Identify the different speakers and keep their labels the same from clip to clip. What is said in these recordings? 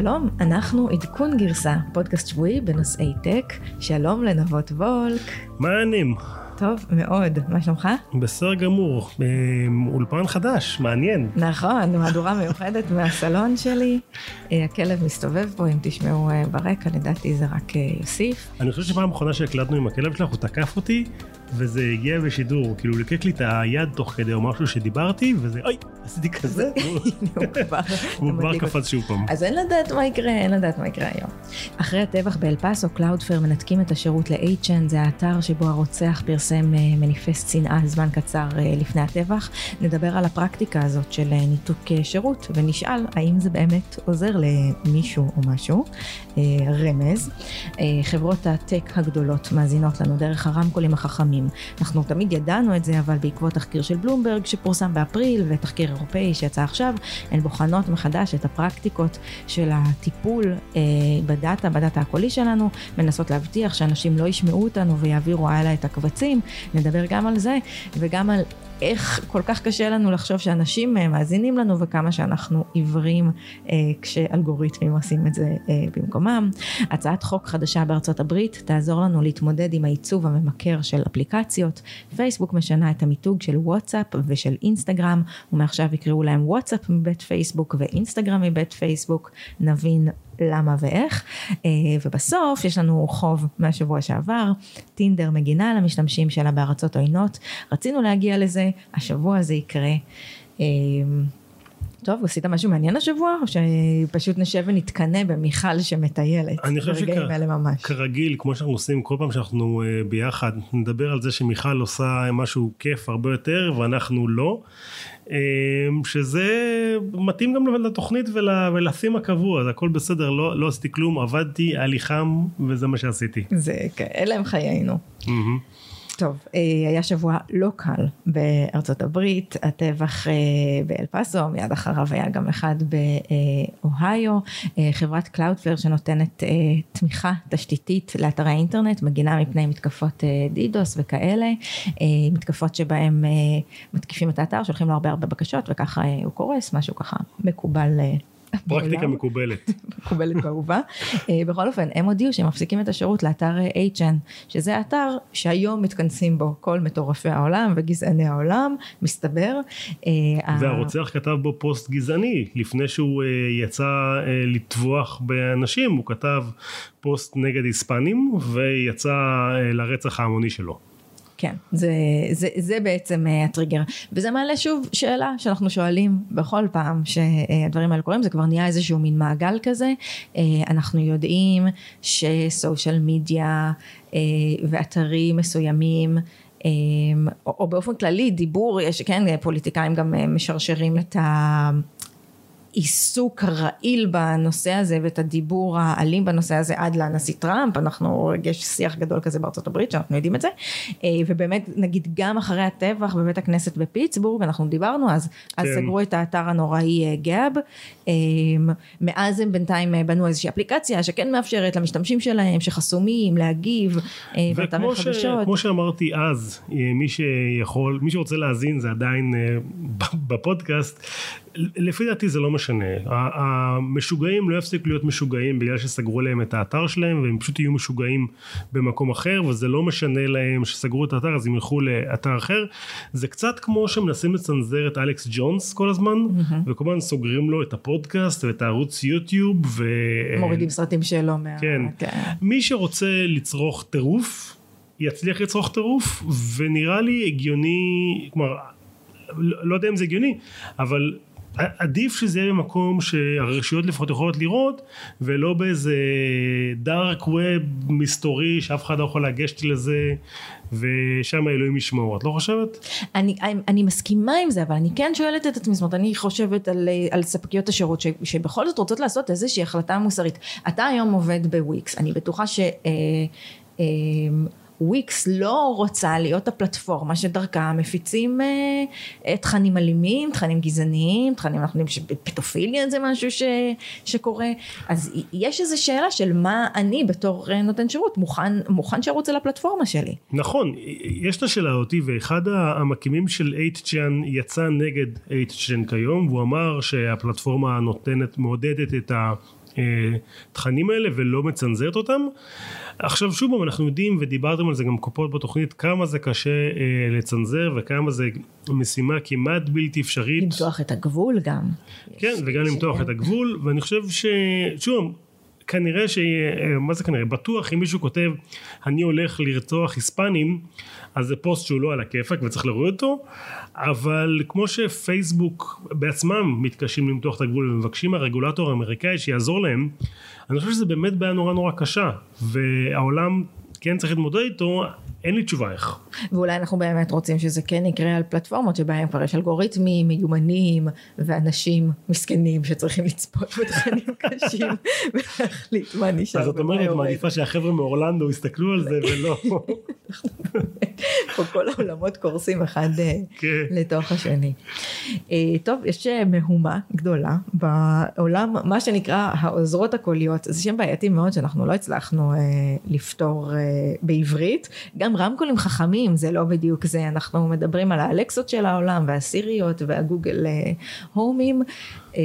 Speaker 1: שלום, אנחנו עדכון גרסה, פודקאסט שבועי בנושאי טק. שלום לנבות וולק.
Speaker 2: מה העניינים?
Speaker 1: טוב מאוד, מה שלומך?
Speaker 2: בסדר גמור, אה, אולפן חדש, מעניין.
Speaker 1: נכון, מהדורה מיוחדת מהסלון שלי. אה, הכלב מסתובב פה, אם תשמעו אה, ברקע, לדעתי זה רק יוסיף.
Speaker 2: אני חושב שפעם אחרונה שהקלטנו עם הכלב שלך, הוא תקף אותי, וזה הגיע בשידור, כאילו ליקק לי את היד תוך כדי או משהו שדיברתי, וזה, אוי, עשיתי כזה, הוא כבר קפץ שוב פעם.
Speaker 1: אז אין לדעת מה יקרה, אין לדעת מה יקרה היום. אחרי הטבח באל פאסו, קלאודפלר מנתקים את השירות ל-8chan, זה האתר שבו הרוצח פרסם אה, מניפסט שנאה זמן קצר אה, לפני הטבח. נדבר על הפרקטיקה הזאת של אה, ניתוק שירות, ונשאל האם זה באמת עוזר למישהו או משהו. רמז. חברות הטק הגדולות מאזינות לנו דרך הרמקולים החכמים. אנחנו תמיד ידענו את זה, אבל בעקבות תחקיר של בלומברג שפורסם באפריל, ותחקיר אירופאי שיצא עכשיו, הן בוחנות מחדש את הפרקטיקות של הטיפול אה, בדאטה, בדאטה הקולי שלנו, מנסות להבטיח שאנשים לא ישמעו אותנו ויעבירו הלאה את הקבצים, נדבר גם על זה וגם על איך כל כך קשה לנו לחשוב שאנשים אה, מאזינים לנו וכמה שאנחנו עיוורים אה, כשאלגוריתמים עושים את זה אה, במקומם. הצעת חוק חדשה בארצות הברית תעזור לנו להתמודד עם העיצוב הממכר של אפליקציות. פייסבוק משנה את המיתוג של וואטסאפ ושל אינסטגרם ומעכשיו יקראו להם וואטסאפ מבית פייסבוק ואינסטגרם מבית פייסבוק. נבין למה ואיך. אה, ובסוף יש לנו חוב מהשבוע שעבר, טינדר מגינה על המשתמשים שלה בארצות עוינות. רצינו להגיע לזה, השבוע זה יקרה. אה, טוב, עשית משהו מעניין השבוע, או שפשוט נשב ונתקנא במיכל שמטיילת?
Speaker 2: אני חושב שכרגיל, כמו שאנחנו עושים כל פעם שאנחנו אה, ביחד, נדבר על זה שמיכל עושה משהו כיף הרבה יותר ואנחנו לא. אמ, שזה מתאים גם לתוכנית ול, ולסים הקבוע, זה הכל בסדר, לא, לא עשיתי כלום, עבדתי, היה לי חם וזה מה שעשיתי.
Speaker 1: זה, אלה הם חיינו. Mm-hmm. טוב, אה, היה שבוע לא קל בארצות הברית, הטבח אה, באל פאסו, מיד אחריו היה גם אחד באוהיו, אה, חברת קלאודפלר שנותנת תמיכה תשתיתית לאתרי האינטרנט, מגינה מפני מתקפות DDoS וכאלה, מתקפות שבהם מתקיפים את האתר, שולחים לו הרבה הרבה בקשות וככה הוא קורס, משהו ככה מקובל
Speaker 2: פרקטיקה מקובלת.
Speaker 1: מקובלת ואהובה. אה, בכל אופן, הם הודיעו שהם מפסיקים את השירות לאתר 8chan, שזה אתר שהיום מתכנסים בו כל מטורפי העולם וגזעני העולם, מסתבר.
Speaker 2: אה, והרוצח כתב בו פוסט גזעני, לפני שהוא אה, יצא לטבוח באנשים, הוא כתב פוסט נגד היספנים ויצא לרצח ההמוני שלו.
Speaker 1: כן, זה, זה, זה בעצם uh, הטריגר. וזה מעלה שוב שאלה שאנחנו שואלים בכל פעם שהדברים האלה קורים, זה כבר נהיה איזשהו מין מעגל כזה. Uh, אנחנו יודעים שסושיאל מדיה uh, ואתרים מסוימים או, או באופן כללי דיבור, יש, כן, פוליטיקאים גם משרשרים את ה... העיסוק הרעיל בנושא הזה ואת הדיבור האלים בנושא הזה עד לנשיא טראמפ, אנחנו, יש שיח גדול כזה בארצות הברית שאנחנו יודעים את זה, אה, ובאמת נגיד גם אחרי הטבח בבית הכנסת בפיטסבורג, אנחנו דיברנו אז, כן. אז סגרו את האתר הנוראי אה, גאב, אה, מאז הם בינתיים בנו איזושהי אפליקציה שכן מאפשרת למשתמשים שלהם שחסומים להגיב באתרי חדשות.
Speaker 2: וכמו שאמרתי אז, מי שיכול, מי שרוצה להאזין זה עדיין בפודקאסט, לפי דעתי זה לא משנה, המשוגעים לא יפסיקו להיות משוגעים בגלל שסגרו להם את האתר שלהם והם פשוט יהיו משוגעים במקום אחר וזה לא משנה להם שסגרו את האתר אז הם ילכו לאתר אחר, זה קצת כמו שמנסים לצנזר את אלכס ג'ונס כל הזמן mm-hmm. וכל הזמן סוגרים לו את הפודקאסט ואת הערוץ יוטיוב ו...
Speaker 1: מורידים סרטים שלו
Speaker 2: מה... כן, כן. מי שרוצה לצרוך טירוף יצליח לצרוך טירוף ונראה לי הגיוני, כלומר לא, לא יודע אם זה הגיוני, אבל עדיף שזה יהיה במקום שהרשויות לפחות יכולות לראות ולא באיזה דארק ווב מסתורי שאף אחד לא יכול לגשת לזה ושם אלוהים ישמעו את לא חושבת?
Speaker 1: אני, אני מסכימה עם זה אבל אני כן שואלת את עצמי זאת אומרת אני חושבת על, על ספקיות השירות ש, שבכל זאת רוצות לעשות איזושהי החלטה מוסרית אתה היום עובד בוויקס אני בטוחה ש... אה, אה, וויקס לא רוצה להיות הפלטפורמה שדרכה מפיצים אה, תכנים אלימים, תכנים גזעניים, תכנים, אנחנו יודעים שפטופיליה זה משהו ש, שקורה, אז יש איזו שאלה של מה אני בתור אה, נותן שירות מוכן, מוכן שירוץ על הפלטפורמה שלי.
Speaker 2: נכון, יש את השאלה אותי ואחד המקימים של 8chan יצא נגד 8chan כיום והוא אמר שהפלטפורמה נותנת, מעודדת את ה... התכנים האלה ולא מצנזרת אותם. עכשיו שוב אנחנו יודעים ודיברתם על זה גם קופות בתוכנית כמה זה קשה אה, לצנזר וכמה זה משימה כמעט בלתי אפשרית.
Speaker 1: למתוח את הגבול גם.
Speaker 2: כן וגם למתוח את הגבול ואני חושב ששוב כנראה ש... מה זה כנראה? בטוח אם מישהו כותב אני הולך לרצוח היספנים אז זה פוסט שהוא לא על הכיפאק וצריך להוריד אותו אבל כמו שפייסבוק בעצמם מתקשים למתוח את הגבול ומבקשים מהרגולטור האמריקאי שיעזור להם אני חושב שזה באמת בעיה נורא נורא קשה והעולם כן צריך להתמודד איתו אין לי תשובה איך.
Speaker 1: ואולי אנחנו באמת רוצים שזה כן יקרה על פלטפורמות שבהם כבר יש אלגוריתמים מיומנים ואנשים מסכנים שצריכים לצפות בתכנים קשים ולהחליט מה נשאר.
Speaker 2: אז את אומרת מעדיפה שהחבר'ה מאורלנדו יסתכלו על זה ולא.
Speaker 1: פה כל העולמות קורסים אחד אה, כן. לתוך השני. אה, טוב יש אה, מהומה גדולה בעולם מה שנקרא העוזרות הקוליות זה שם בעייתי מאוד שאנחנו לא הצלחנו לפתור בעברית גם רמקולים חכמים זה לא בדיוק זה אנחנו מדברים על האלקסות של העולם והסיריות והגוגל הומים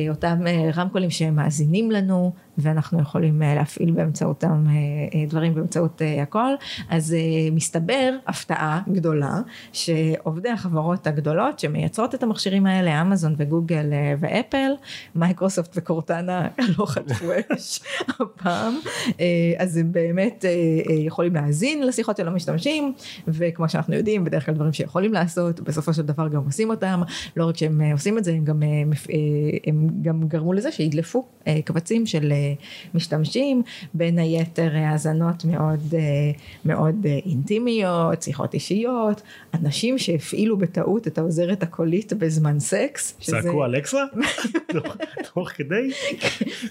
Speaker 1: אותם רמקולים שמאזינים לנו ואנחנו יכולים אה, להפעיל באמצעותם אה, אה, דברים באמצעות הכל. אז מסתבר הפתעה גדולה שעובדי החברות הגדולות שמייצרות את המכשירים האלה אמזון וגוגל ואפל מייקרוסופט וקורטנה לא חטפו אש הפעם אז הם באמת יכולים להאזין לשיחות של המשתמשים וכמו שאנחנו יודעים בדרך כלל דברים שיכולים לעשות בסופו של דבר גם עושים אותם. לא רק שהם עושים את זה הם גם, הם גם גרמו לזה שידלפו קבצים של משתמשים, בין היתר האזנות מאוד, אה, מאוד אה, אינטימיות, שיחות אישיות, אנשים שהפעילו בטעות את העוזרת הקולית בזמן סקס.
Speaker 2: צעקו שזה... אלכסה? תוך כדי?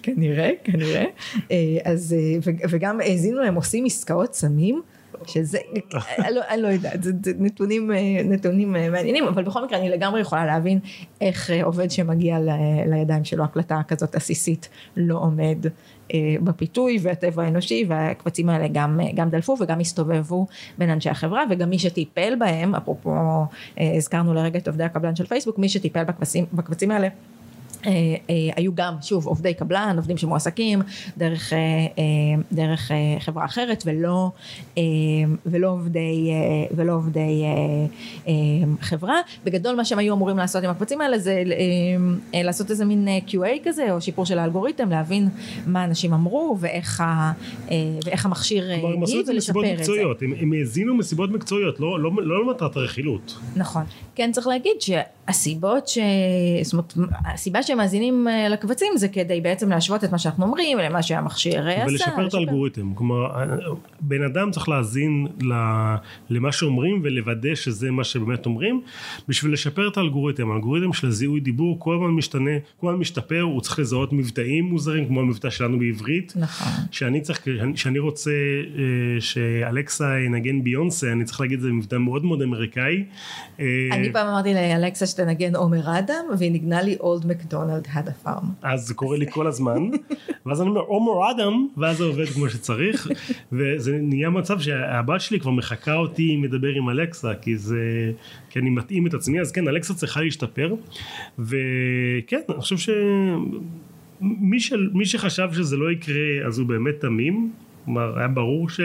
Speaker 1: כנראה, כנראה. אה, אז, וגם האזינו להם עושים עסקאות סמים. שזה, לא, אני לא יודעת, זה, זה נתונים, נתונים מעניינים, אבל בכל מקרה אני לגמרי יכולה להבין איך עובד שמגיע ל, לידיים שלו הקלטה כזאת עסיסית לא עומד אה, בפיתוי והטבע האנושי והקבצים האלה גם, גם דלפו וגם הסתובבו בין אנשי החברה וגם מי שטיפל בהם, אפרופו אה, הזכרנו לרגע את עובדי הקבלן של פייסבוק, מי שטיפל בקבצים, בקבצים האלה אה, אה, היו גם שוב עובדי קבלן עובדים שמועסקים דרך, אה, דרך חברה אחרת ולא, ולא עובדי, ולא עובדי חברה בגדול מה שהם היו אמורים לעשות עם הקבצים האלה זה לעשות איזה מין QA כזה או שיפור של האלגוריתם להבין מה אנשים אמרו ואיך, ה, ואיך המכשיר
Speaker 2: הגיב ולשפר את זה. הם, הם האזינו מסיבות מקצועיות לא, לא, לא למטרת הרכילות.
Speaker 1: נכון כן צריך להגיד שהסיבות ש... זאת אומרת הסיבה שמאזינים אה, לקבצים זה כדי בעצם להשוות את מה שאנחנו אומרים למה שהמכשיר עשה.
Speaker 2: ולשפר את האלגוריתם. כלומר, בן אדם צריך להאזין למה שאומרים ולוודא שזה מה שבאמת אומרים, בשביל לשפר את האלגוריתם. האלגוריתם של הזיהוי דיבור כל הזמן משתנה, כל הזמן משתפר, הוא צריך לזהות מבטאים מוזרים, כמו המבטא שלנו בעברית.
Speaker 1: נכון.
Speaker 2: שאני צריך, שאני רוצה אה, שאלקסה ינגן ביונסה, אני צריך להגיד את זה מבטא מאוד מאוד אמריקאי.
Speaker 1: אה, אני פעם אמרתי לאלקסה שתנגן עומר אדם, והיא ניגנה לי אולד מקדונלד. had a farm.
Speaker 2: אז זה קורה לי כל הזמן, ואז אני אומר עומר אדם, ואז זה עובד כמו שצריך, וזה נהיה מצב שהבת שלי כבר מחקה אותי מדבר עם אלכסה, כי זה, כי אני מתאים את עצמי, אז כן, אלכסה צריכה להשתפר, וכן, אני חושב ש... מי, ש... מי שחשב שזה לא יקרה אז הוא באמת תמים כלומר היה ברור שה,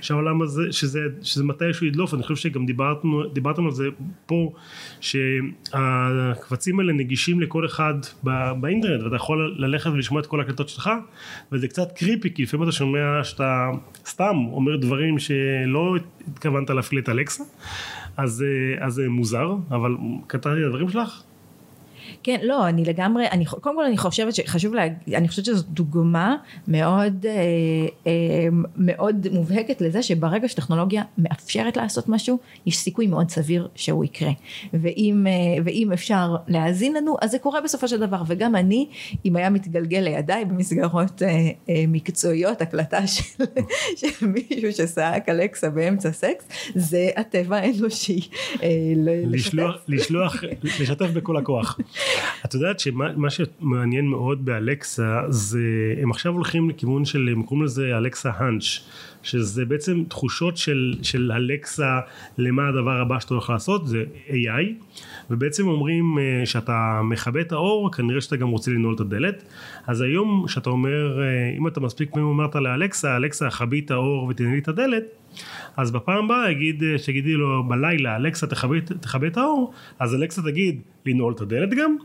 Speaker 2: שהעולם הזה, שזה, שזה מתישהו ידלוף, אני חושב שגם דיברתנו, דיברתם על זה פה, שהקבצים האלה נגישים לכל אחד בא, באינטרנט ואתה יכול ללכת ולשמוע את כל הקלטות שלך וזה קצת קריפי כי לפעמים אתה שומע שאתה סתם אומר דברים שלא התכוונת להפעיל את אלכסה אז, אז זה מוזר אבל קטעתי את הדברים שלך
Speaker 1: כן, לא, אני לגמרי, אני, קודם כל אני חושבת שחשוב להגיד, אני חושבת שזו דוגמה מאוד, אה, אה, מאוד מובהקת לזה שברגע שטכנולוגיה מאפשרת לעשות משהו, יש סיכוי מאוד סביר שהוא יקרה. ואם, אה, ואם אפשר להאזין לנו, אז זה קורה בסופו של דבר. וגם אני, אם היה מתגלגל לידיי במסגרות אה, אה, מקצועיות, הקלטה של, של מישהו שצעק אלכסה באמצע סקס, זה הטבע האנושי.
Speaker 2: אה, לשלוח, לשלוח, לשתף בכל הכוח. את יודעת שמה שמעניין מאוד באלקסה זה הם עכשיו הולכים לכיוון של הם קוראים לזה אלקסה האנץ' שזה בעצם תחושות של, של אלקסה למה הדבר הבא שאתה הולך לעשות, זה AI, ובעצם אומרים אה, שאתה מכבה את האור, כנראה שאתה גם רוצה לנעול את הדלת. אז היום שאתה אומר, אה, אם אתה מספיק פעמים אמרת לאלקסה, אלקסה כבי את האור ותנעלי את הדלת, אז בפעם הבאה יגיד, אה, שתגידי לו בלילה, אלקסה תכבה את האור, אז אלקסה תגיד לנעול את הדלת גם,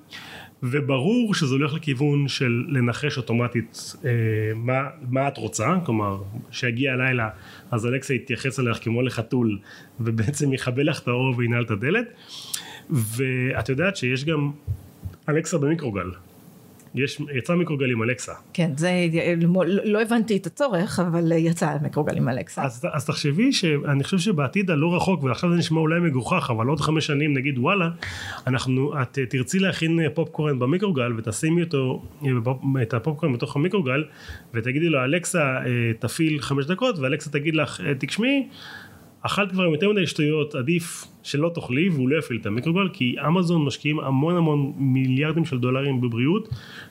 Speaker 2: וברור שזה הולך לכיוון של לנחש אוטומטית אה, מה, מה את רוצה, כלומר שיגיע הלילה אז אלכסה יתייחס אלייך כמו לחתול ובעצם יכבה לך את האור וינעל את הדלת. ואת יודעת שיש גם אלכסה במיקרוגל יש, יצא מיקרוגל עם אלקסה.
Speaker 1: כן, זה, לא, הבנתי את הצורך, אבל יצא מיקרוגל עם אלקסה.
Speaker 2: אז, אז תחשבי שאני חושב שבעתיד הלא רחוק, ועכשיו זה נשמע אולי מגוחך, אבל עוד חמש שנים נגיד וואלה, אנחנו, את תרצי להכין פופקורן במיקרוגל ותשימי אותו, את הפופקורן בתוך המיקרוגל, ותגידי לו אלקסה אה, תפעיל חמש דקות, ואלקסה תגיד לך אה, תשמעי אכלת כבר יותר מדי שטויות, עדיף שלא תאכלי והוא לא יפעיל את המיקרוגל, כי אמזון משקיעים המון המון מיליארדים של דולרים בבריאות,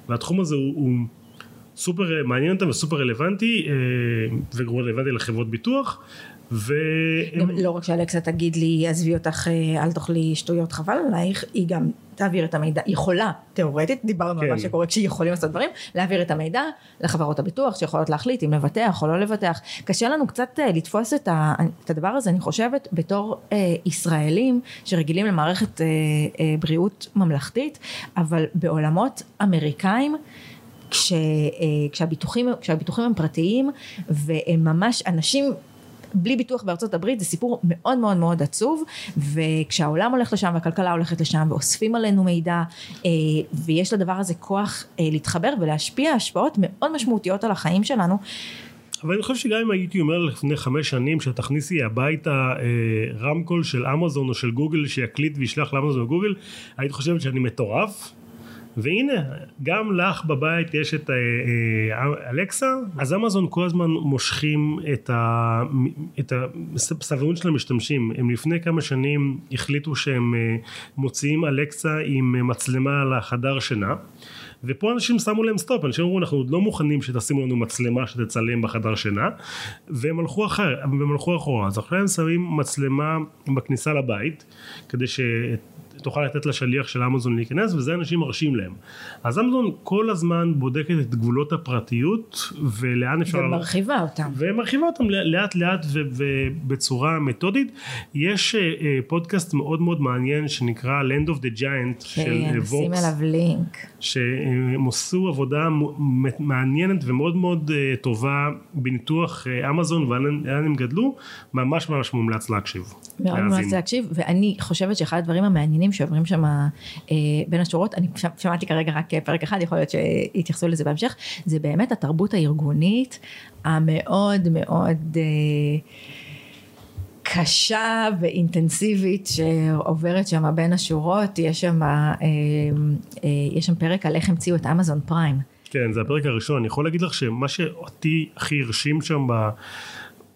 Speaker 2: והתחום הזה הוא, הוא סופר מעניין אותם וסופר רלוונטי, אה, וגם רלוונטי לחברות ביטוח. ו...
Speaker 1: גם לא רק שאלכסה תגיד לי עזבי אותך אה, אל תאכלי שטויות חבל עלייך היא גם תעביר את המידע יכולה תאורטית דיברנו כן. על מה שקורה כשיכולים לעשות דברים להעביר את המידע לחברות הביטוח שיכולות להחליט אם לבטח או לא לבטח קשה לנו קצת אה, לתפוס את, ה, את הדבר הזה אני חושבת בתור אה, ישראלים שרגילים למערכת אה, אה, בריאות ממלכתית אבל בעולמות אמריקאים כש, אה, כשהביטוחים, כשהביטוחים הם פרטיים והם ממש אנשים בלי ביטוח בארצות הברית זה סיפור מאוד מאוד מאוד עצוב וכשהעולם הולך לשם והכלכלה הולכת לשם ואוספים עלינו מידע אה, ויש לדבר הזה כוח אה, להתחבר ולהשפיע השפעות מאוד משמעותיות על החיים שלנו.
Speaker 2: אבל אני חושב שגם אם הייתי אומר לפני חמש שנים שתכניסי הביתה אה, רמקול של אמזון או של גוגל שיקליט וישלח לאמזון וגוגל היית חושבת שאני מטורף והנה גם לך בבית יש את אה, אה, אלקסה אז אמזון כל הזמן מושכים את, ה, את הסבלנות של המשתמשים. הם לפני כמה שנים החליטו שהם אה, מוציאים אלקסה עם מצלמה לחדר שינה ופה אנשים שמו להם סטופ, אנשים אמרו אנחנו עוד לא מוכנים שתשימו לנו מצלמה שתצלם בחדר שינה. והם הלכו אחר, והם הלכו אחורה, אז עכשיו הם שמים מצלמה בכניסה לבית כדי ש... תוכל לתת לשליח של אמזון להיכנס וזה אנשים מרשים להם. אז אמזון כל הזמן בודקת את גבולות הפרטיות ולאן אפשר...
Speaker 1: ומרחיבה אותם.
Speaker 2: ומרחיבה אותם לאט לאט ובצורה מתודית. יש uh, פודקאסט מאוד מאוד מעניין שנקרא Land of the Giants
Speaker 1: כן, של ווקס. כן, שים אליו לינק.
Speaker 2: שהם עשו עבודה מעניינת ומאוד מאוד טובה בניתוח אמזון ולאן הם גדלו, ממש ממש מומלץ להקשיב.
Speaker 1: מאוד מומלץ להקשיב ואני חושבת שאחד הדברים המעניינים שעוברים שם אה, בין השורות, אני שמעתי כרגע רק פרק אחד, יכול להיות שיתייחסו לזה בהמשך, זה באמת התרבות הארגונית המאוד מאוד... אה, קשה ואינטנסיבית שעוברת שם בין השורות, יש שם, אה, אה, יש שם פרק על איך המציאו את אמזון פריים.
Speaker 2: כן, זה הפרק הראשון. אני יכול להגיד לך שמה שאותי הכי הרשים שם ב,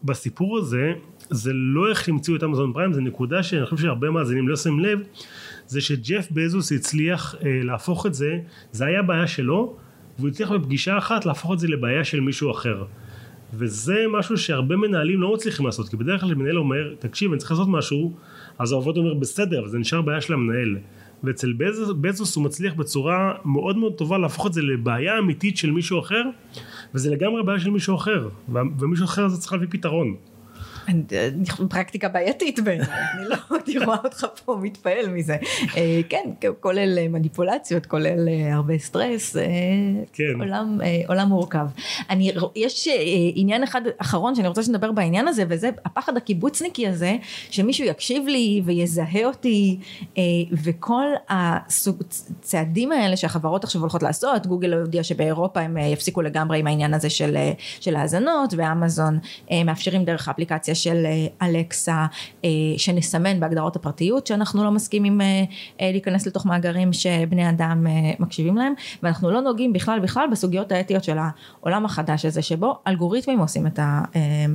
Speaker 2: בסיפור הזה, זה לא איך המציאו את אמזון פריים, זה נקודה שאני חושב שהרבה מאזינים לא שמים לב, זה שג'ף בזוס הצליח אה, להפוך את זה, זה היה בעיה שלו, והוא הצליח בפגישה אחת להפוך את זה לבעיה של מישהו אחר. וזה משהו שהרבה מנהלים לא מצליחים לעשות, כי בדרך כלל מנהל אומר, תקשיב, אני צריך לעשות משהו, אז העובד אומר, בסדר, אבל זה נשאר בעיה של המנהל. ואצל בזוס, הוא מצליח בצורה מאוד מאוד טובה להפוך את זה לבעיה אמיתית של מישהו אחר, וזה לגמרי בעיה של מישהו אחר, ומישהו אחר זה צריך להביא פתרון.
Speaker 1: פרקטיקה בעייתית בעיניי, אני לא הייתי רואה אותך פה מתפעל מזה. אה, כן, כולל אה, מניפולציות, כולל אה, הרבה סטרס, כן. עולם, עולם מורכב. אני, יש עניין אחד אחרון שאני רוצה שנדבר בעניין הזה, וזה הפחד הקיבוצניקי הזה, שמישהו יקשיב לי ויזהה אותי, וכל הצעדים האלה שהחברות עכשיו הולכות לעשות, גוגל הודיע שבאירופה הם יפסיקו לגמרי עם העניין הזה של האזנות, ואמזון מאפשרים דרך האפליקציה של אה, אלקסה אה, שנסמן בהגדרות הפרטיות שאנחנו לא מסכימים אה, להיכנס לתוך מאגרים שבני אדם מקשיבים להם. ואנחנו לא נוגעים בכלל בכלל בסוגיות האתיות של העולם החדש הזה שבו אלגוריתמים עושים את,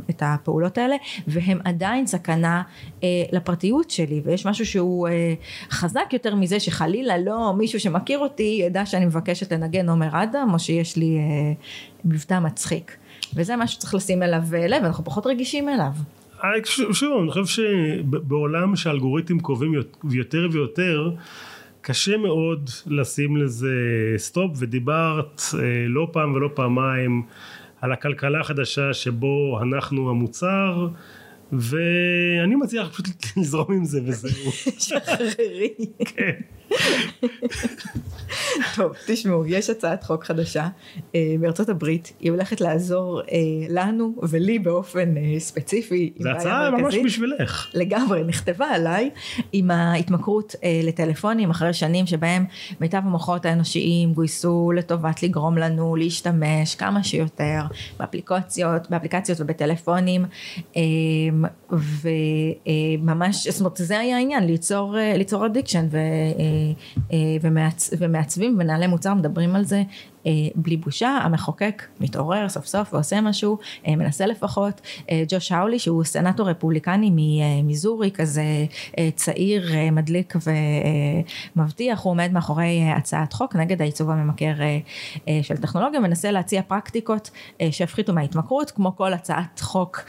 Speaker 1: את הפעולות האלה והם עדיין סכנה לפרטיות שלי. ויש משהו שהוא חזק יותר מזה שחלילה לא מישהו שמכיר אותי ידע שאני מבקשת לנגן עומר אדם או שיש לי מבטא מצחיק וזה משהו שצריך לשים אליו לב, אנחנו פחות רגישים אליו.
Speaker 2: שוב, אני חושב שבעולם שהאלגוריתמים קובעים יותר ויותר, קשה מאוד לשים לזה סטופ, ודיברת אה, לא פעם ולא פעמיים על הכלכלה החדשה שבו אנחנו המוצר, ואני מציע פשוט לזרום עם זה וזהו.
Speaker 1: שחררי. כן. טוב, תשמעו, יש הצעת חוק חדשה אה, בארצות הברית, היא הולכת לעזור אה, לנו ולי באופן אה, ספציפי.
Speaker 2: זו הצעה ממש בשבילך.
Speaker 1: לגמרי, נכתבה עליי עם ההתמכרות אה, לטלפונים אחרי שנים שבהם מיטב המוחות האנושיים גויסו לטובת לגרום לנו להשתמש כמה שיותר באפליקציות, באפליקציות ובטלפונים, אה, וממש, זאת אומרת זה היה העניין, ליצור, אה, ליצור addiction. אה, ומעצ... ומעצבים ומנהלי מוצר מדברים על זה. אה, בלי בושה, המחוקק מתעורר סוף סוף ועושה משהו, אה, מנסה לפחות, ג'וש הולי שהוא סנטור רפובליקני ממיזורי, כזה צעיר, מדליק ומבטיח, הוא עומד מאחורי הצעת חוק נגד העיצוב הממכר של טכנולוגיה, מנסה להציע פרקטיקות שיפחיתו מההתמכרות, כמו כל הצעת חוק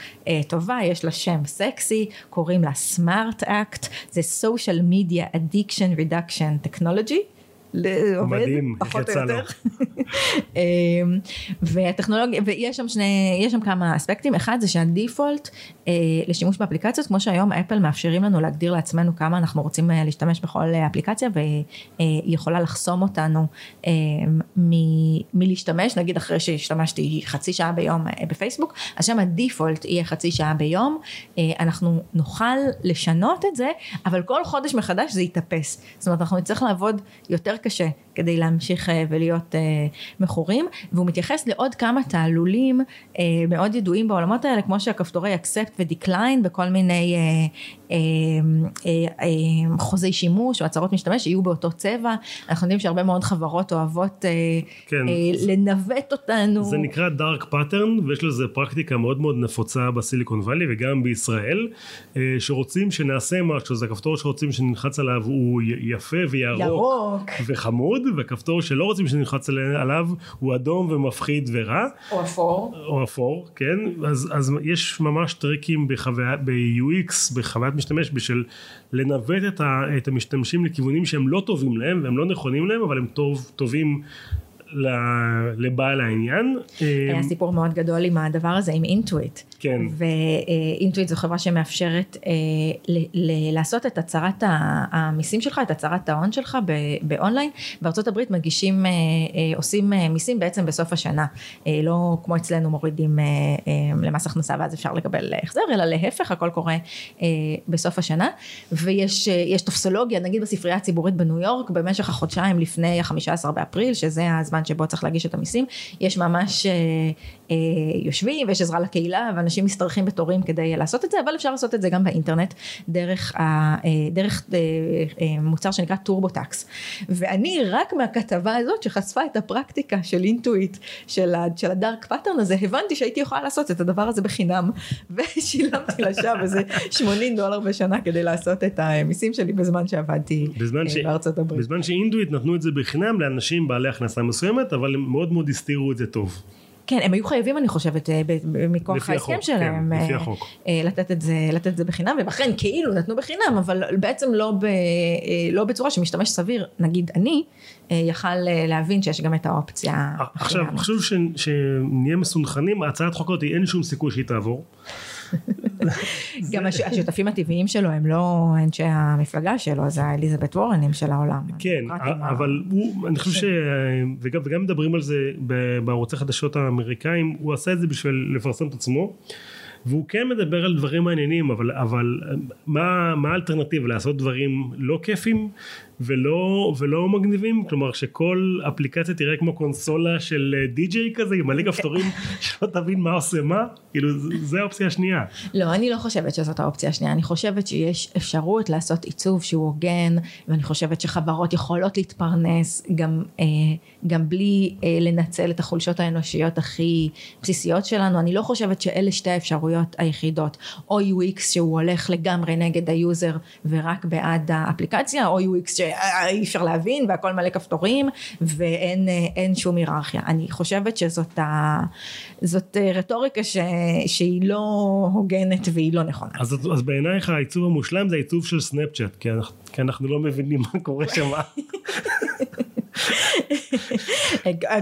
Speaker 1: טובה, יש לה שם סקסי, קוראים לה סמארט אקט, זה social media addiction reduction technology.
Speaker 2: עובד, מדהים, פחות או יותר.
Speaker 1: אמ, והטכנולוגיה, ויש שם שני, יש שם כמה אספקטים, אחד זה שהדיפולט אה, לשימוש באפליקציות, כמו שהיום אפל מאפשרים לנו להגדיר לעצמנו כמה אנחנו רוצים אה, להשתמש בכל אה, אפליקציה, והיא יכולה לחסום אותנו מלהשתמש, נגיד אחרי שהשתמשתי חצי שעה ביום בפייסבוק, אז שם הדיפולט יהיה חצי שעה ביום, אנחנו נוכל לשנות את זה, אבל כל חודש מחדש זה יתאפס. זאת אומרת, אנחנו נצטרך לעבוד יותר קשה כדי להמשיך אה, ולהיות אה, מכורים והוא מתייחס לעוד כמה תעלולים אה, מאוד ידועים בעולמות האלה כמו שהכפתורי accept ו decline בכל מיני חוזי שימוש או הצהרות משתמש יהיו באותו צבע אנחנו יודעים שהרבה מאוד חברות אוהבות כן. לנווט אותנו.
Speaker 2: זה נקרא dark pattern ויש לזה פרקטיקה מאוד מאוד נפוצה בסיליקון וואלי וגם בישראל שרוצים שנעשה משהו זה הכפתור שרוצים שנלחץ עליו הוא יפה וירוק ירוק. וחמוד וכפתור שלא רוצים שנלחץ עליו הוא אדום ומפחיד ורע.
Speaker 1: או אפור.
Speaker 2: או אפור, כן. אז, אז יש ממש טריקים בחוויה, ב-UX, בחוויית משתמש, בשביל לנווט את, ה, את המשתמשים לכיוונים שהם לא טובים להם והם לא נכונים להם, אבל הם טוב, טובים לבעל העניין.
Speaker 1: היה סיפור מאוד גדול עם הדבר הזה, עם אינטואיט.
Speaker 2: כן.
Speaker 1: ואינטואיט זו חברה שמאפשרת אה, לעשות את הצהרת המיסים שלך, את הצהרת ההון שלך באונליין. בארצות הברית מגישים, אה, אה, עושים מיסים בעצם בסוף השנה. לא כמו אצלנו מורידים למס הכנסה ואז אפשר לקבל החזר, אלא להפך, הכל קורה בסוף השנה. ויש טופסולוגיה, נגיד בספרייה הציבורית בניו יורק, במשך החודשיים לפני ה-15 באפריל, שזה הזמן שבו צריך להגיש את המיסים, יש ממש אה, יושבים ויש עזרה לקהילה ואנשים משתרכים בתורים כדי לעשות את זה אבל אפשר לעשות את זה גם באינטרנט דרך, ה, אה, דרך אה, מוצר שנקרא טורבוטקס. ואני רק מהכתבה הזאת שחשפה את הפרקטיקה של אינטואיט של, של ה dark pattern הזה הבנתי שהייתי יכולה לעשות את הדבר הזה בחינם. ושילמתי לשם איזה 80 דולר בשנה כדי לעשות את המיסים שלי בזמן שעבדתי בזמן ש... בארצות הברית.
Speaker 2: בזמן שאינטואיט נתנו את זה בחינם לאנשים בעלי הכנסה מסוימת אבל הם מאוד מאוד הסתירו את זה טוב.
Speaker 1: כן, הם היו חייבים אני חושבת אה, מכוח ההסכם שלהם
Speaker 2: כן, לפי אה, החוק.
Speaker 1: אה, לתת את, זה, לתת את זה בחינם, ואכן כאילו נתנו בחינם, אבל בעצם לא, ב, לא בצורה שמשתמש סביר, נגיד אני, יכל להבין שיש גם את האופציה.
Speaker 2: עכשיו, חשוב שנהיה מסונכנים, הצעת חוק הזאת אין שום סיכוי שהיא תעבור.
Speaker 1: גם השותפים הטבעיים שלו הם לא אנשי המפלגה שלו, זה האליזבת וורנים של העולם.
Speaker 2: כן, אבל הוא, אני חושב ש... וגם מדברים על זה בערוצי חדשות האמריקאים, הוא עשה את זה בשביל לפרסם את עצמו. והוא כן מדבר על דברים מעניינים אבל, אבל מה, מה האלטרנטיבה לעשות דברים לא כיפים ולא, ולא מגניבים כלומר שכל אפליקציה תראה כמו קונסולה של די.ג'יי כזה עם מלא כפתורים שלא תבין מה עושה מה כאילו זה האופציה השנייה.
Speaker 1: לא אני לא חושבת שזאת האופציה השנייה אני חושבת שיש אפשרות לעשות עיצוב שהוא הוגן ואני חושבת שחברות יכולות להתפרנס גם, אה, גם בלי אה, לנצל את החולשות האנושיות הכי בסיסיות שלנו אני לא חושבת שאלה שתי האפשרויות היחידות או UX שהוא הולך לגמרי נגד ה user ורק בעד האפליקציה או UX שאי אפשר להבין והכל מלא כפתורים ואין שום היררכיה. אני חושבת שזאת ה, זאת רטוריקה ש, שהיא לא הוגנת והיא לא נכונה.
Speaker 2: אז, אז בעינייך העיצוב המושלם זה העיצוב של סנאפצ'אט, כי, כי אנחנו לא מבינים מה קורה שם.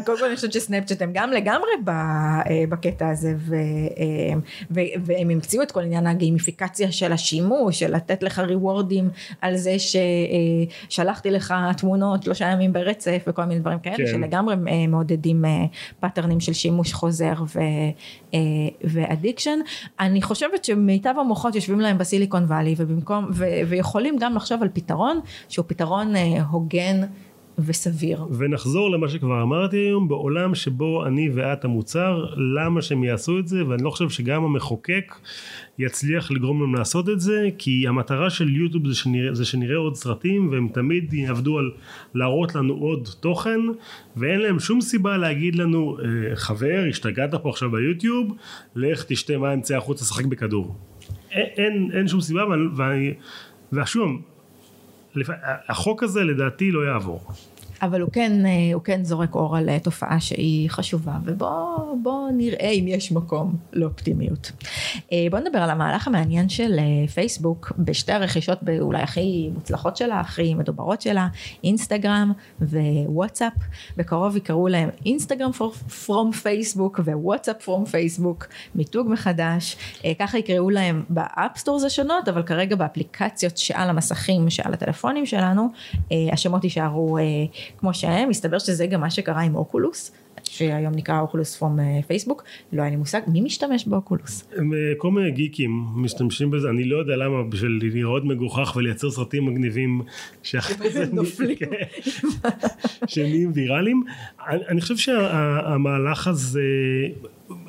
Speaker 1: קודם כל אני חושבת שסנאפצ'אט הם גם לגמרי אה, בקטע הזה אה, והם המציאו את כל עניין הגיימיפיקציה של השימוש של לתת לך reward ים על זה ששלחתי לך תמונות שלושה ימים ברצף וכל מיני דברים כאלה כן. שלגמרי אה, מעודדים pattern ים של שימוש חוזר ואדיקשן אני חושבת שמיטב המוחות יושבים להם בסיליקון וואלי ובמקום ויכולים גם לחשוב על פתרון שהוא פתרון הוגן וסביר.
Speaker 2: ונחזור למה שכבר אמרתי היום, בעולם שבו אני ואת המוצר, למה שהם יעשו את זה, ואני לא חושב שגם המחוקק יצליח לגרום להם לעשות את זה, כי המטרה של יוטיוב זה שנראה, זה שנראה עוד סרטים, והם תמיד יעבדו על להראות לנו עוד תוכן, ואין להם שום סיבה להגיד לנו, אה, חבר, השתגעת פה עכשיו ביוטיוב, לך תשתה מים, צא החוצה, לשחק בכדור. אין, אין, אין שום סיבה, ואני, ושוב, החוק הזה לדעתי לא יעבור.
Speaker 1: אבל הוא כן, אה, הוא כן זורק אור על אה, תופעה שהיא חשובה, ובואו נראה אם יש מקום לאופטימיות. אה, בואו נדבר על המהלך המעניין של פייסבוק בשתי הרכישות אולי הכי מוצלחות שלה, הכי מדוברות שלה, אינסטגרם ווואטסאפ. בקרוב יקראו להם אינסטגרם from פייסבוק ווואטסאפ from פייסבוק, מיתוג מחדש. ככה יקראו להם ב app stores השונות, אבל כרגע באפליקציות שעל המסכים, שעל הטלפונים שלנו, השמות יישארו כמו שהם, מסתבר שזה גם מה שקרה עם אוקולוס. שהיום נקרא אוקולוס from פייסבוק, לא היה לי מושג מי משתמש באוקולוס.
Speaker 2: אה, כל מיני גיקים משתמשים בזה, אני לא יודע למה, בשביל לראות מגוחך ולייצר סרטים מגניבים שאחרי זה נופלים, כן, שנהיים ויראליים. אני חושב שהמהלך הזה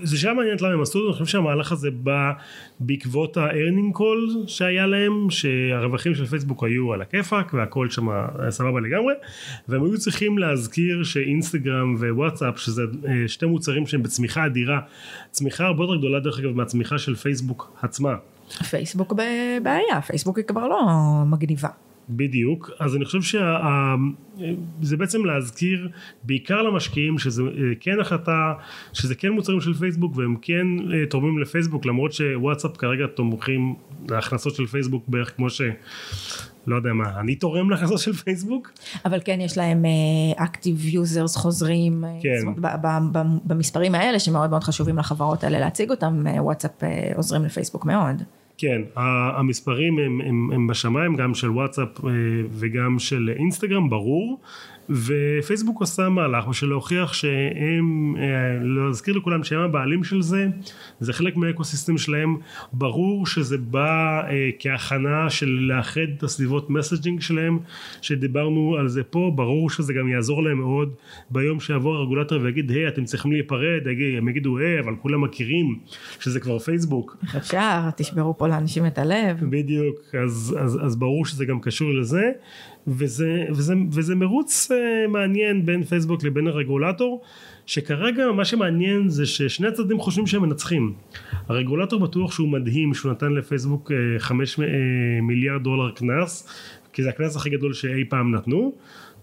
Speaker 2: זה שאלה מעניינת למה הם עשו את זה, אני חושב שהמהלך הזה בא בעקבות ה-earning call שהיה להם, שהרווחים של פייסבוק היו על הכיפאק והכל שם סבבה לגמרי, והם היו צריכים להזכיר שאינסטגרם ווואטסאפ, שזה אה, שתי מוצרים שהם בצמיחה אדירה, צמיחה הרבה יותר גדולה דרך אגב מהצמיחה של פייסבוק עצמה.
Speaker 1: פייסבוק בבעיה, פייסבוק היא כבר לא מגניבה.
Speaker 2: בדיוק, אז אני חושב שזה בעצם להזכיר בעיקר למשקיעים שזה אה, כן החלטה, שזה כן מוצרים של פייסבוק והם כן אה, תורמים לפייסבוק למרות שוואטסאפ כרגע תורמים להכנסות של פייסבוק בערך כמו ש... לא יודע מה, אני תורם להכנסות של פייסבוק?
Speaker 1: אבל כן יש להם active uh, users חוזרים, כן. זאת אומרת, במספרים האלה שמאוד מאוד חשובים לחברות האלה להציג אותם, וואטסאפ uh, עוזרים לפייסבוק מאוד.
Speaker 2: כן, המספרים הם, הם, הם בשמיים גם של וואטסאפ אה, וגם של אינסטגרם ברור ופייסבוק עושה מהלך בשביל להוכיח שהם, אה, להזכיר לכולם שהם הבעלים של זה, זה חלק מהאקוסיסטם שלהם, ברור שזה בא אה, כהכנה של לאחד את הסביבות מסג'ינג שלהם, שדיברנו על זה פה, ברור שזה גם יעזור להם מאוד ביום שיבוא הרגולטור ויגיד, היי אתם צריכים להיפרד, הם יגידו, היי אבל כולם מכירים שזה כבר פייסבוק.
Speaker 1: איך אפשר, תשברו פה לאנשים את הלב.
Speaker 2: בדיוק, אז, אז, אז ברור שזה גם קשור לזה. וזה, וזה, וזה מרוץ uh, מעניין בין פייסבוק לבין הרגולטור שכרגע מה שמעניין זה ששני הצדדים חושבים שהם מנצחים. הרגולטור בטוח שהוא מדהים שהוא נתן לפייסבוק uh, חמש uh, מיליארד דולר קנס כי זה הקנס הכי גדול שאי פעם נתנו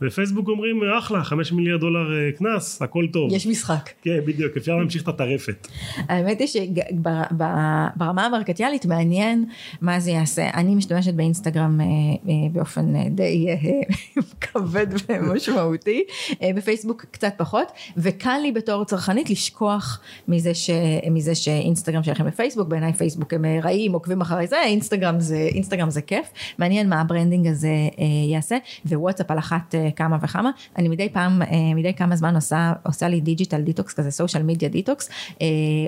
Speaker 2: ופייסבוק אומרים אחלה חמש מיליארד דולר אה, קנס הכל טוב.
Speaker 1: יש משחק.
Speaker 2: כן בדיוק אפשר להמשיך את הטרפת.
Speaker 1: האמת היא שברמה המרקטיאלית מעניין מה זה יעשה. אני משתמשת באינסטגרם אה, אה, באופן די כבד ומשמעותי, בפייסבוק קצת פחות וקל לי בתור צרכנית לשכוח מזה, ש, מזה שאינסטגרם שייכים לפייסבוק בעיניי פייסבוק הם רעים עוקבים אחרי זה אינסטגרם זה אינסטגרם זה כיף מעניין מה ה branding הזה יעשה ווואטסאפ על אחת כמה וכמה, אני מדי פעם, אה, מדי כמה זמן עושה, עושה לי digital detox כזה, social media detox,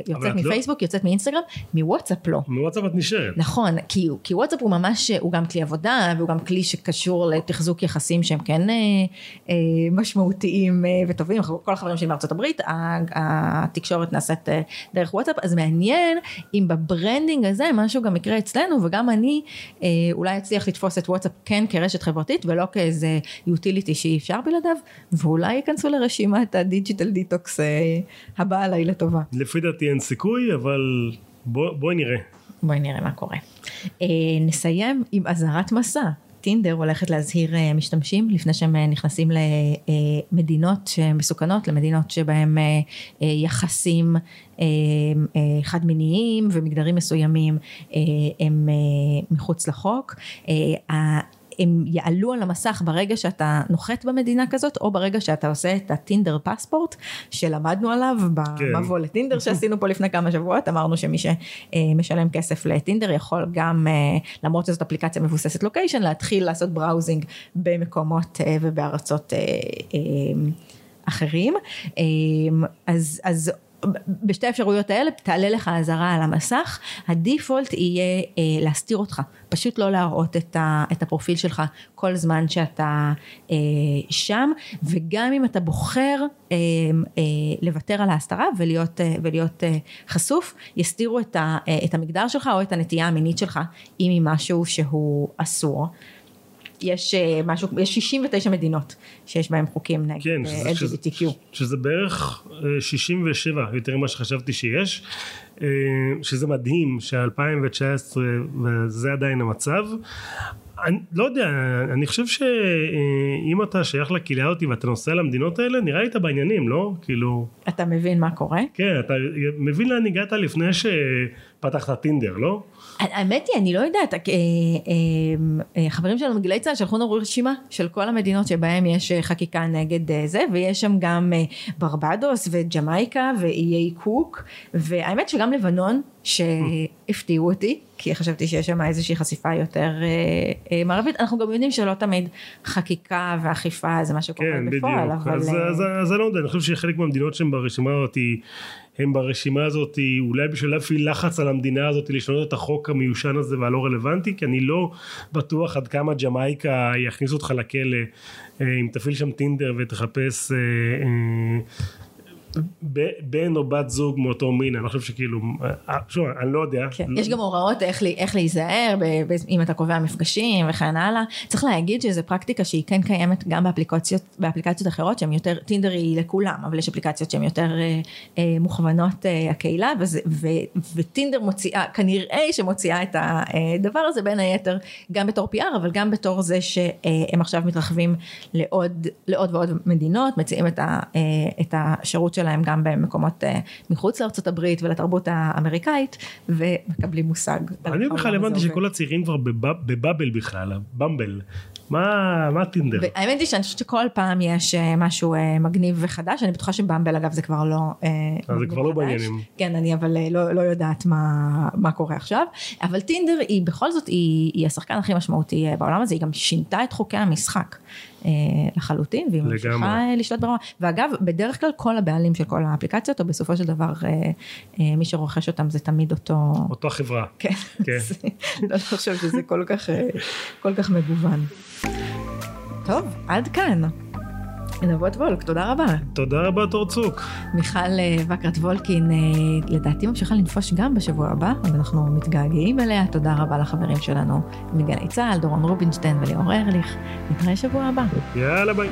Speaker 1: יוצאת לא- מפייסבוק, לא... יוצאת מאינסטגרם, מוואטסאפ לא.
Speaker 2: מוואטסאפ את נשארת.
Speaker 1: נכון, כי, כי וואטסאפ הוא ממש, הוא גם כלי עבודה, והוא גם כלי שקשור לתחזוק יחסים שהם כן אה, אה, משמעותיים אה, וטובים, כל החברים שלי מארצות הברית, התקשורת נעשית אה, דרך וואטסאפ, אז מעניין אם ב branding הזה משהו גם יקרה אצלנו, וגם אני אה, אולי אצליח לתפוס את וואטסאפ כן כרשת חברתית, ולא כאיזה utility חשבתי שאי אפשר בלעדיו, ואולי ייכנסו לרשימת ה digital detox אה, הבאה עליי לטובה.
Speaker 2: לפי דעתי אין סיכוי, אבל בוא, בואי נראה.
Speaker 1: בואי נראה מה קורה. אה, נסיים עם אזהרת מסע. טינדר הולכת להזהיר משתמשים לפני שהם נכנסים למדינות מסוכנות, למדינות שבהם יחסים חד מיניים ומגדרים מסוימים הם מחוץ לחוק. הם יעלו על המסך ברגע שאתה נוחת במדינה כזאת, או ברגע שאתה עושה את הטינדר פספורט, שלמדנו עליו במבוא כן. לטינדר שעשינו פה לפני כמה שבועות, אמרנו שמי שמשלם כסף לטינדר יכול גם, אה, למרות שזאת אפליקציה מבוססת לוקיישן, להתחיל לעשות בראוזינג במקומות אה, ובארצות אה, אחרים. אז, אז בשתי האפשרויות האלה תעלה לך אזהרה על המסך, הדיפולט יהיה אה, להסתיר אותך, פשוט לא להראות את, ה, את הפרופיל שלך כל זמן שאתה אה, שם, וגם אם אתה בוחר אה, אה, לוותר על ההסתרה ולהיות, אה, ולהיות אה, חשוף, יסתירו את, ה, אה, את המגדר שלך או את הנטייה המינית שלך, אם היא משהו שהוא אסור. יש אה, משהו, יש 69 מדינות שיש בהם חוקים נגד כן, שזה, LGBTQ.
Speaker 2: שזה, שזה בערך 67 אה, יותר ממה שחשבתי שיש, אה, שזה מדהים ש-2019 וזה עדיין המצב. אני לא יודע, אני חושב שאם אתה שייך לקהילה אותי ואתה נוסע למדינות האלה, נראה לי אתה בעניינים, לא? כאילו...
Speaker 1: אתה מבין מה קורה?
Speaker 2: כן, אתה מבין לאן הגעת לפני שפתחת טינדר, לא?
Speaker 1: האמת היא, אני לא יודעת, אה, אה, אה, חברים שלנו מגלי צה"ל שלחו לנו רשימה של כל המדינות שבהם יש חקיקה נגד זה, ויש שם גם ברבדוס וג'מייקה ואיי קוק, והאמת שגם לבנון, שהפתיעו אותי, כי חשבתי שיש שם איזושהי חשיפה יותר מערבית, אנחנו גם יודעים שלא תמיד חקיקה ואכיפה זה מה שקורה כן, בפועל,
Speaker 2: אבל... כן, בדיוק, אז אני לא יודע, אני חושב שחלק מהמדינות שהן ברשימה הזאת הם ברשימה הזאת אולי בשביל להפעיל לחץ על המדינה הזאת לשנות את החוק המיושן הזה והלא רלוונטי? כי אני לא בטוח עד כמה ג'מייקה יכניסו אותך לכלא אה, אם תפעיל שם טינדר ותחפש אה, אה, בן או בת זוג מאותו מין, אני חושב שכאילו, אה, שוב, אני לא יודע.
Speaker 1: כן, יש גם הוראות איך, איך להיזהר, אם אתה קובע מפגשים וכן הלאה. צריך להגיד שזו פרקטיקה שהיא כן קיימת גם באפליקציות, באפליקציות אחרות שהן יותר, טינדר היא לכולם, אבל יש אפליקציות שהן יותר אה, אה, מוכוונות אה, הקהילה, וזה, ו, וטינדר מוציאה, כנראה שמוציאה את הדבר הזה בין היתר, גם בתור PR, אבל גם בתור זה שהם עכשיו מתרחבים לעוד, לעוד ועוד מדינות, מציעים את, ה, אה, את השירות של שלהם גם במקומות uh, מחוץ לארצות הברית ולתרבות האמריקאית ומקבלים מושג.
Speaker 2: אני בכלל הבנתי שכל הצעירים כבר בבאבל בכלל, במבל. מה, מה טינדר?
Speaker 1: האמת היא שאני חושבת שכל פעם יש אה, משהו אה, מגניב וחדש, אני בטוחה שבמבל אגב זה כבר לא
Speaker 2: אז זה כבר לא בעניינים.
Speaker 1: כן, אני אבל לא, לא יודעת מה, מה קורה עכשיו, אבל טינדר היא בכל זאת, היא, היא השחקן הכי משמעותי בעולם הזה, היא גם שינתה את חוקי המשחק. אה, לחלוטין, והיא ממשיכה לשלוט ברמה. ואגב, בדרך כלל כל הבעלים של כל האפליקציות, או בסופו של דבר אה, אה, מי שרוכש אותם זה תמיד אותו...
Speaker 2: אותו חברה.
Speaker 1: כן. כן. לא חושב שזה כל כך, כל כך מגוון. טוב, עד כאן. נבות וולק, תודה רבה.
Speaker 2: תודה רבה תור צוק.
Speaker 1: מיכל אה, וקרת וולקין, אה, לדעתי ממשיכה לנפוש גם בשבוע הבא, אז אנחנו מתגעגעים אליה. תודה רבה לחברים שלנו מגלי צה"ל, דורון רובינשטיין וליאור ארליך. נתראה שבוע הבא.
Speaker 2: יאללה ביי.